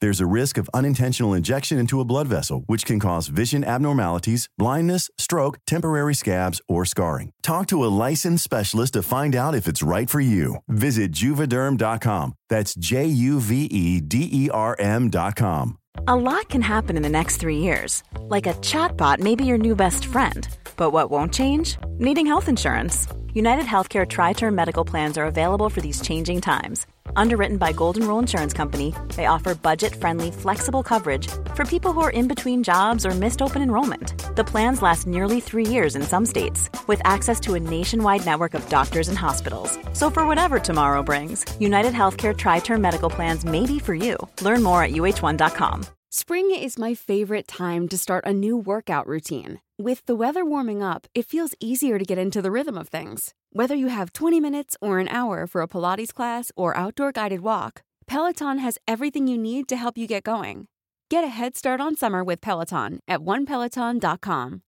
There's a risk of unintentional injection into a blood vessel, which can cause vision abnormalities, blindness, stroke, temporary scabs, or scarring. Talk to a licensed specialist to find out if it's right for you. Visit juvederm.com. That's J U V E D E R M.com. A lot can happen in the next three years. Like a chatbot may be your new best friend. But what won't change? Needing health insurance. United Healthcare Tri Term Medical Plans are available for these changing times. Underwritten by Golden Rule Insurance Company, they offer budget friendly, flexible coverage for people who are in between jobs or missed open enrollment. The plans last nearly three years in some states, with access to a nationwide network of doctors and hospitals. So, for whatever tomorrow brings, United Healthcare Tri Term Medical Plans may be for you. Learn more at uh1.com. Spring is my favorite time to start a new workout routine. With the weather warming up, it feels easier to get into the rhythm of things. Whether you have 20 minutes or an hour for a Pilates class or outdoor guided walk, Peloton has everything you need to help you get going. Get a head start on summer with Peloton at onepeloton.com.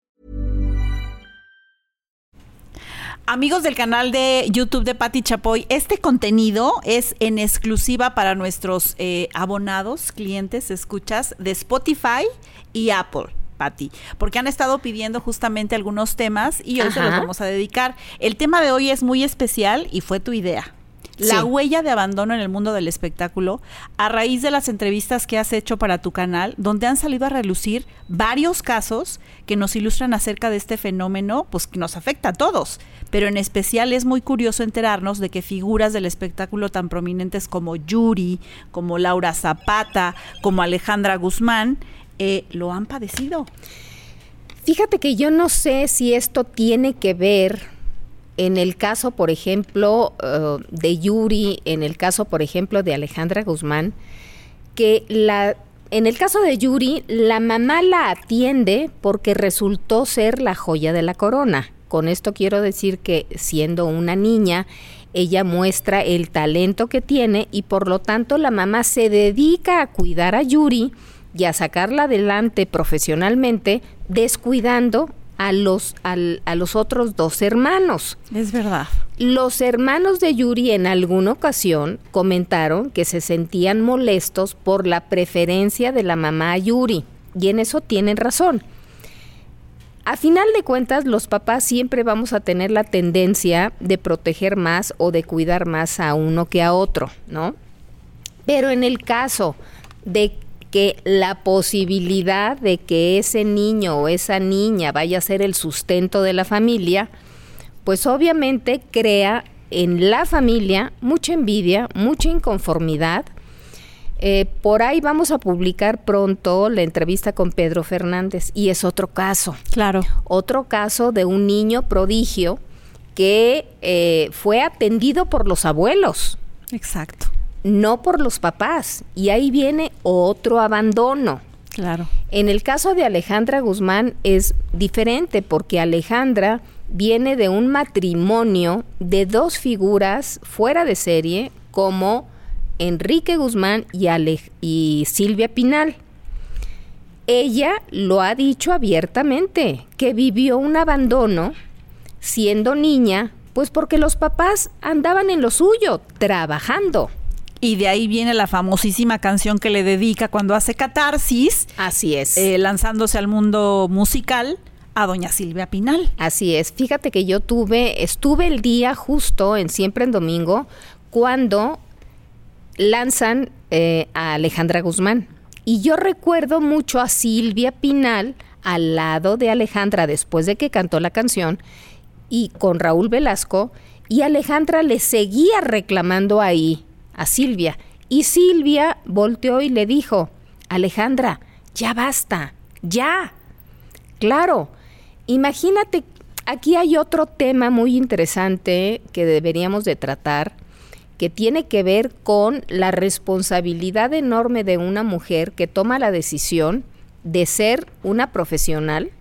Amigos del canal de YouTube de Patti Chapoy, este contenido es en exclusiva para nuestros eh, abonados, clientes, escuchas de Spotify y Apple. Patti, porque han estado pidiendo justamente algunos temas y hoy se los vamos a dedicar. El tema de hoy es muy especial y fue tu idea. La Sí. huella de abandono en el mundo del espectáculo, a raíz de las entrevistas que has hecho para tu canal, donde han salido a relucir varios casos que nos ilustran acerca de este fenómeno, pues que nos afecta a todos. Pero en especial es muy curioso enterarnos de que figuras del espectáculo tan prominentes como Yuri, como Laura Zapata, como Alejandra Guzmán, eh, lo han padecido. Fíjate que yo no sé si esto tiene que ver en el caso, por ejemplo, eh, de Yuri, en el caso, por ejemplo, de Alejandra Guzmán, que la, en el caso de Yuri, la mamá la atiende porque resultó ser la joya de la corona. Con esto quiero decir que siendo una niña, ella muestra el talento que tiene y por lo tanto la mamá se dedica a cuidar a Yuri y a sacarla adelante profesionalmente, descuidando a los, al- a los otros dos hermanos. Es verdad. Los hermanos de Yuri en alguna ocasión comentaron que se sentían molestos por la preferencia de la mamá a Yuri, y en eso tienen razón. A final de cuentas, los papás siempre vamos a tener la tendencia de proteger más o de cuidar más a uno que a otro, ¿no? Pero en el caso de que la posibilidad de que ese niño o esa niña vaya a ser el sustento de la familia, pues obviamente crea en la familia mucha envidia, mucha inconformidad. Eh, por ahí vamos a publicar pronto la entrevista con Pedro Fernández y es otro caso. Claro. Otro caso de un niño prodigio que eh, fue atendido por los abuelos Exacto. No por los papás. Y ahí viene otro abandono. Claro. En el caso de Alejandra Guzmán es diferente porque Alejandra viene de un matrimonio de dos figuras fuera de serie como Enrique Guzmán y, Ale- y Silvia Pinal. Ella lo ha dicho abiertamente, que vivió un abandono siendo niña, pues porque los papás andaban en lo suyo, trabajando. Y de ahí viene la famosísima canción que le dedica cuando hace catarsis, Así es. eh, lanzándose al mundo musical a doña Silvia Pinal. Así es. Fíjate que yo tuve, estuve el día justo en Siempre en Domingo cuando lanzan eh, a Alejandra Guzmán. Y yo recuerdo mucho a Silvia Pinal al lado de Alejandra después de que cantó la canción y con Raúl Velasco y Alejandra le seguía reclamando ahí a Silvia Y Silvia volteó y le dijo, Alejandra, ya basta, ya. Claro, imagínate, aquí hay otro tema muy interesante que deberíamos de tratar, que tiene que ver con la responsabilidad enorme de una mujer que toma la decisión de ser una profesional,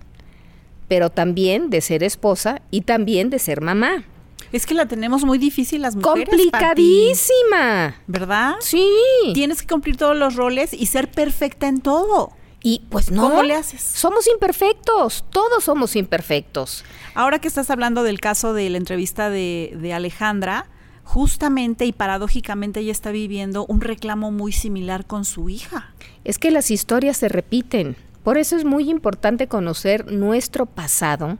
pero también de ser esposa y también de ser mamá. Es que la tenemos muy difícil las mujeres. Complicadísima. ¿Verdad? Sí. Tienes que cumplir todos los roles y ser perfecta en todo. Y pues no. ¿Cómo le haces? Somos imperfectos, todos somos imperfectos. Ahora que estás hablando del caso de la entrevista de, de Alejandra, justamente y paradójicamente ella está viviendo un reclamo muy similar con su hija. Es que las historias se repiten. Por eso es muy importante conocer nuestro pasado,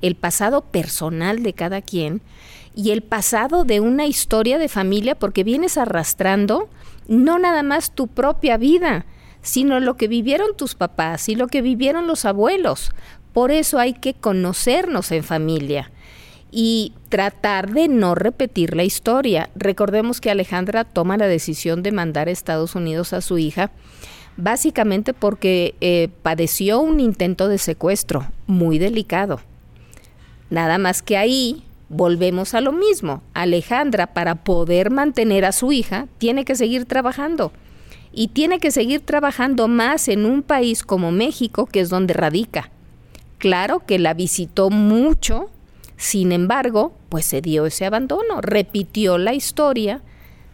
el pasado personal de cada quien y el pasado de una historia de familia porque vienes arrastrando no nada más tu propia vida, sino lo que vivieron tus papás y lo que vivieron los abuelos. Por eso hay que conocernos en familia y tratar de no repetir la historia. Recordemos que Alejandra toma la decisión de mandar a Estados Unidos a su hija básicamente porque eh, padeció un intento de secuestro muy delicado. Nada más que ahí volvemos a lo mismo. Alejandra, para poder mantener a su hija, tiene que seguir trabajando. Y tiene que seguir trabajando más en un país como México, que es donde radica. Claro que la visitó mucho, sin embargo, pues se dio ese abandono, repitió la historia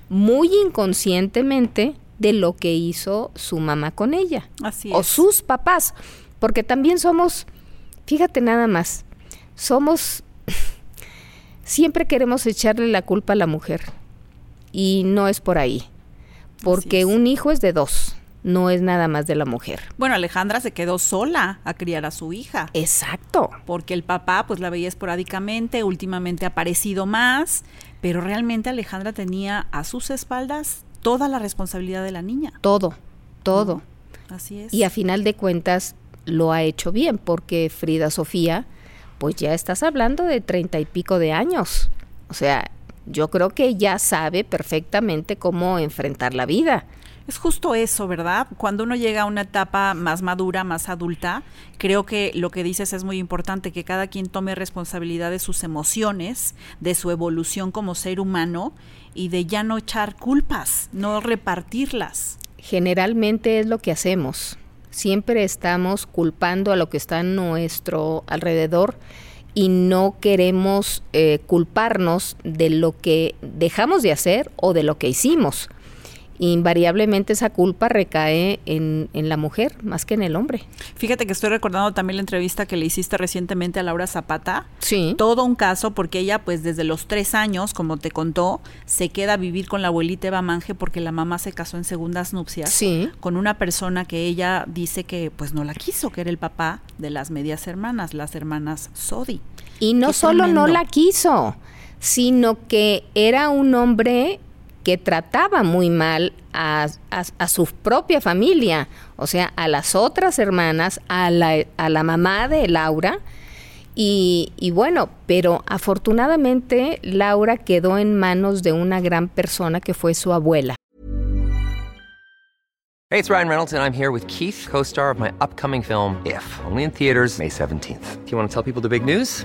muy inconscientemente de lo que hizo su mamá con ella. Así O sus papás. Porque también somos, fíjate nada más, somos, siempre queremos echarle la culpa a la mujer. Y no es por ahí. Porque un hijo es de dos, no es nada más de la mujer. Bueno, Alejandra se quedó sola a criar a su hija. Exacto. Porque el papá pues la veía esporádicamente, últimamente ha aparecido más, pero realmente Alejandra tenía a sus espaldas toda la responsabilidad de la niña. Todo, todo. Así es. Y a final de cuentas lo ha hecho bien, porque Frida Sofía, pues ya estás hablando de treinta y pico de años. O sea, yo creo que ya sabe perfectamente cómo enfrentar la vida. Es justo eso, ¿verdad? Cuando uno llega a una etapa más madura, más adulta, creo que lo que dices es muy importante, que cada quien tome responsabilidad de sus emociones, de su evolución como ser humano y de ya no echar culpas, no repartirlas. Generalmente es lo que hacemos. Siempre estamos culpando a lo que está a nuestro alrededor y no queremos eh, culparnos de lo que dejamos de hacer o de lo que hicimos invariablemente esa culpa recae en, en, la mujer más que en el hombre. Fíjate que estoy recordando también la entrevista que le hiciste recientemente a Laura Zapata. Sí. Todo un caso porque ella pues desde los tres años, como te contó, se queda a vivir con la abuelita Eva Mange porque la mamá se casó en segundas nupcias sí. con una persona que ella dice que pues no la quiso, que era el papá de las medias hermanas, las hermanas Sodi. Y no Qué solo tremendo. no la quiso, sino que era un hombre que trataba muy mal a, a, su propia familia, o sea, a las otras hermanas, a la, a la mamá de Laura. Y, y, bueno, pero afortunadamente Laura quedó en manos de una gran persona que fue su abuela. Hey, it's Ryan Reynolds, and I'm here with Keith, co star of my upcoming film, If, only in theaters, May 17th. Do you want to tell people the big news?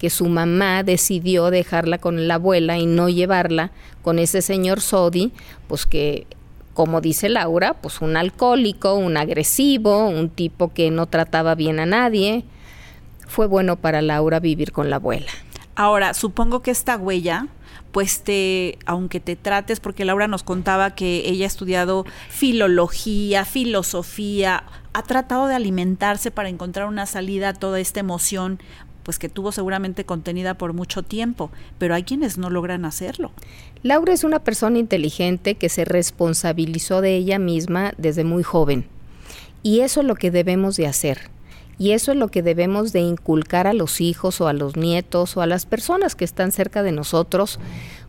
que su mamá decidió dejarla con la abuela y no llevarla con ese señor Sodi, pues que como dice Laura, pues un alcohólico, un agresivo, un tipo que no trataba bien a nadie. Fue bueno para Laura vivir con la abuela. Ahora, supongo que esta huella, pues te, aunque te trates, porque Laura nos contaba que ella ha estudiado filología, filosofía, ha tratado de alimentarse para encontrar una salida a toda esta emoción, pues que tuvo seguramente contenida por mucho tiempo, pero hay quienes no logran hacerlo. Laura es una persona inteligente que se responsabilizó de ella misma desde muy joven. Y eso es lo que debemos de hacer. Y eso es lo que debemos de inculcar a los hijos o a los nietos o a las personas que están cerca de nosotros,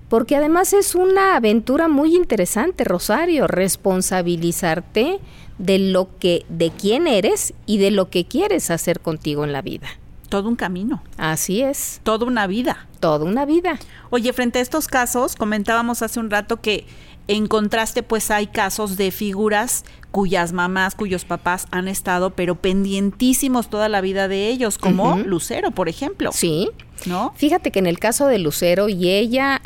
porque además es una aventura muy interesante, Rosario, responsabilizarte de lo que de quién eres y de lo que quieres hacer contigo en la vida todo un camino. Así es. Toda una vida. Toda una vida. Oye, frente a estos casos, comentábamos hace un rato que en contraste, pues hay casos de figuras cuyas mamás, cuyos papás han estado, pero pendientísimos toda la vida de ellos, como Lucero, por ejemplo. Sí. ¿No? Fíjate que en el caso de Lucero y ella,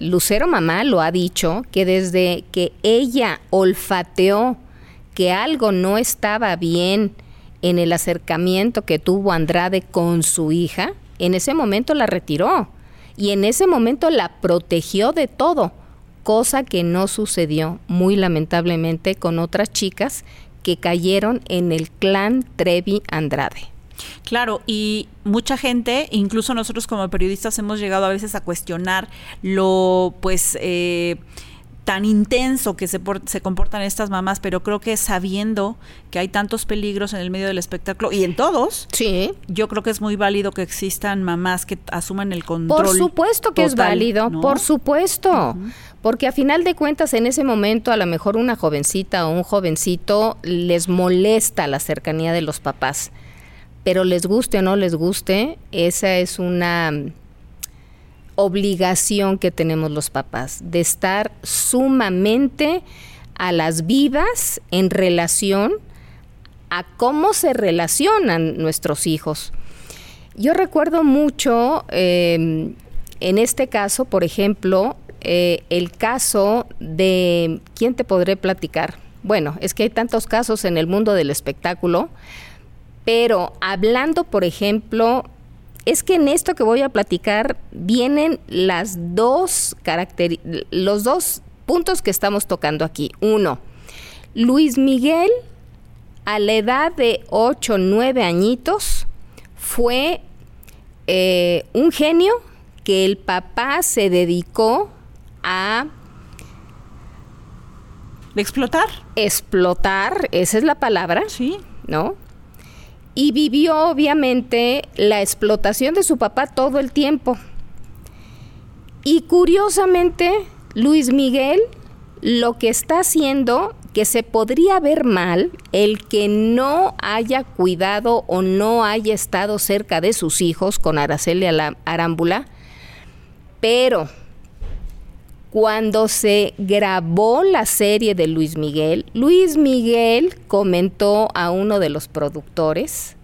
Lucero mamá lo ha dicho, que desde que ella olfateó que algo no estaba bien en el acercamiento que tuvo Andrade con su hija, en ese momento la retiró y en ese momento la protegió de todo, cosa que no sucedió muy lamentablemente con otras chicas que cayeron en el clan Trevi Andrade. Claro, y mucha gente, incluso nosotros como periodistas hemos llegado a veces a cuestionar lo, pues, eh, tan intenso que se, se comportan estas mamás, pero creo que sabiendo que hay tantos peligros en el medio del espectáculo y en todos, sí. yo creo que es muy válido que existan mamás que asuman el control. Por supuesto que es válido, por supuesto. Porque a final de cuentas en ese momento a lo mejor una jovencita o un jovencito les molesta la cercanía de los papás, pero les guste o no les guste, esa es una obligación que tenemos los papás de estar sumamente a las vivas en relación a cómo se relacionan nuestros hijos. Yo recuerdo mucho, em, en este caso, por ejemplo, eh, el caso de, ¿quién te podré platicar? Bueno, es que hay tantos casos en el mundo del espectáculo, pero hablando, por ejemplo, es que en esto que voy a platicar vienen las dos los dos puntos que estamos tocando aquí. Uno, Luis Miguel, a la edad de 8, 9 añitos, fue eh, un genio que el papá se dedicó a... explotar? Explotar, esa es la palabra. Sí. ¿No? Y vivió obviamente la explotación de su papá todo el tiempo. Y curiosamente, Luis Miguel lo que está haciendo, que se podría ver mal, el que no haya cuidado o no haya estado cerca de sus hijos con Araceli Arámbula, pero cuando se grabó la serie de Luis Miguel, Luis Miguel comentó a uno de los productores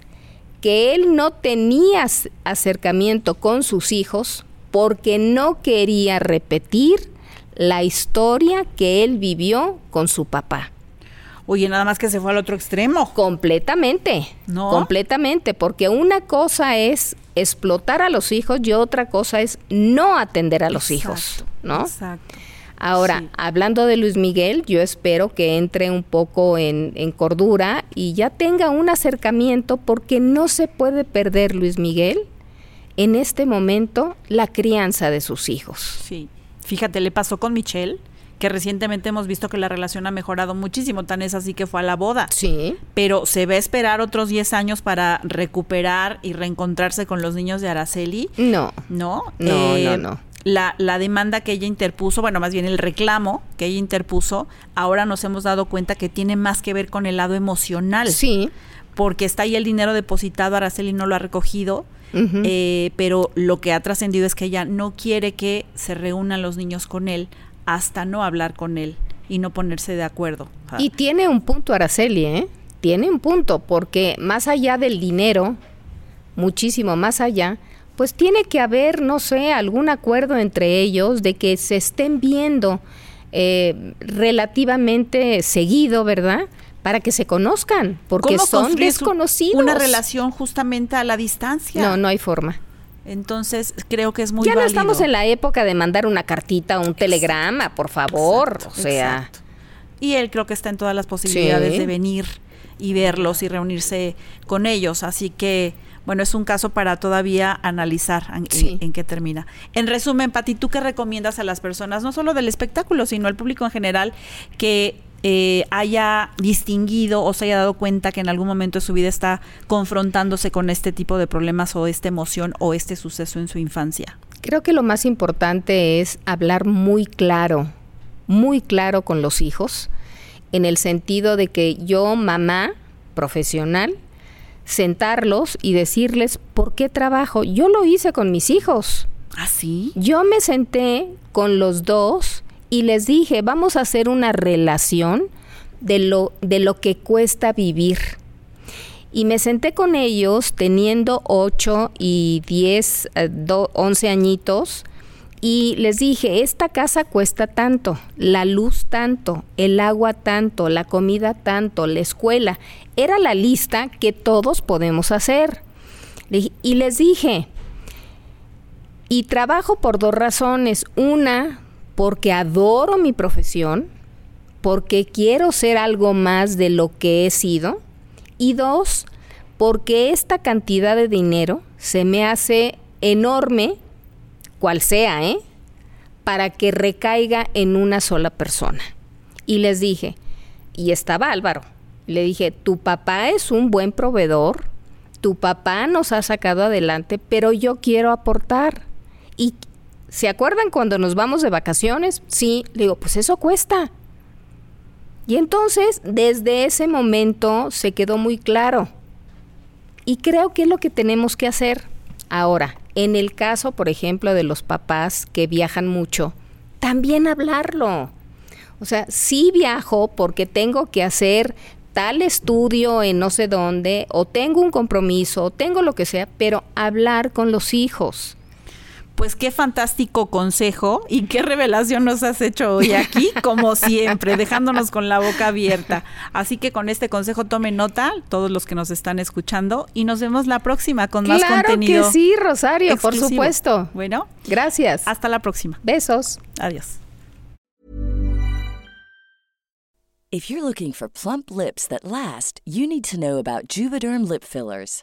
que él no tenía acercamiento con sus hijos porque no quería repetir la historia que él vivió con su papá. Oye, nada más que se fue al otro extremo. Completamente. No. Completamente, porque una cosa es explotar a los hijos y otra cosa es no atender a los hijos, ¿no? Exacto. Ahora, hablando de Luis Miguel, yo espero que entre un poco en, en, cordura y ya tenga un acercamiento porque no se puede perder Luis Miguel en este momento la crianza de sus hijos. Sí, fíjate, le pasó con Michelle que recientemente hemos visto que la relación ha mejorado muchísimo, tan es así que fue a la boda. Sí. Pero se va a esperar otros 10 años para recuperar y reencontrarse con los niños de Araceli. No. ¿No? No, no, eh, no. La, la, demanda que ella interpuso, bueno, más bien el reclamo que ella interpuso, ahora nos hemos dado cuenta que tiene más que ver con el lado emocional. Sí. Porque está ahí el dinero depositado, Araceli no lo ha recogido. Eh, pero lo que ha trascendido es que ella no quiere que se reúnan los niños con él hasta no hablar con él y no ponerse de acuerdo. Y tiene un punto Araceli, ¿eh? Tiene un punto, porque más allá del dinero, muchísimo más allá, pues tiene que haber, no sé, algún acuerdo entre ellos de que se estén viendo eh, relativamente seguido, ¿verdad? Para que se conozcan, porque ¿Cómo son desconocidos. Una relación justamente a la distancia. No, no hay forma. Entonces, creo que es muy ya no válido. estamos en la época de mandar una cartita o un telegrama, por favor. Exacto, o sea, exacto. Y él creo que está en todas las posibilidades Sí. de venir y verlos y reunirse con ellos. Así que, bueno, es un caso para todavía analizar en, en qué termina. En resumen, Pati, ¿tú qué recomiendas a las personas, no solo del espectáculo, sino al público en general, que eh, haya distinguido o se haya dado cuenta que en algún momento de su vida está confrontándose con este tipo de problemas o esta emoción o este suceso en su infancia? creo que lo más importante es hablar muy claro, muy claro con los hijos, en el sentido de que yo, mamá profesional, sentarlos y decirles por qué trabajo. Yo lo hice con mis hijos. ¿Ah, sí? Yo me senté con los dos y les dije, vamos a hacer una relación de lo, de lo que cuesta vivir. Y me senté con ellos teniendo 8 y 10, eh, do- 11 añitos y les dije, esta casa cuesta tanto, la luz tanto, el agua tanto, la comida tanto, la escuela. Era la lista que todos podemos hacer. Y les dije, y trabajo por dos razones. Una, porque adoro mi profesión, porque quiero ser algo más de lo que he sido. Y dos, porque esta cantidad de dinero se me hace enorme, cual sea, ¿eh? Para que recaiga en una sola persona. Y les dije, y estaba Álvaro, le dije, tu papá es un buen proveedor, tu papá nos ha sacado adelante, pero yo quiero aportar. ¿Y se acuerdan cuando nos vamos de vacaciones? Sí, le digo, pues eso cuesta. Y entonces, desde ese momento se quedó muy claro. Y creo que es lo que tenemos que hacer. Ahora, en el caso, por ejemplo, de los papás que viajan mucho, también hablarlo. O sea, sí viajo porque tengo que hacer tal estudio en no sé dónde, o tengo un compromiso, o tengo lo que sea, pero hablar con los hijos. Pues qué fantástico consejo y qué revelación nos has hecho hoy aquí, como siempre, dejándonos con la boca abierta. Así que con este consejo tomen nota, todos los que nos están escuchando, y nos vemos la próxima con más claro contenido. que sí, Rosario, por supuesto. Bueno, Gracias. hasta la próxima. Besos. Adiós. If you're looking for plump lips that last, you need to know about Juvederm lip fillers.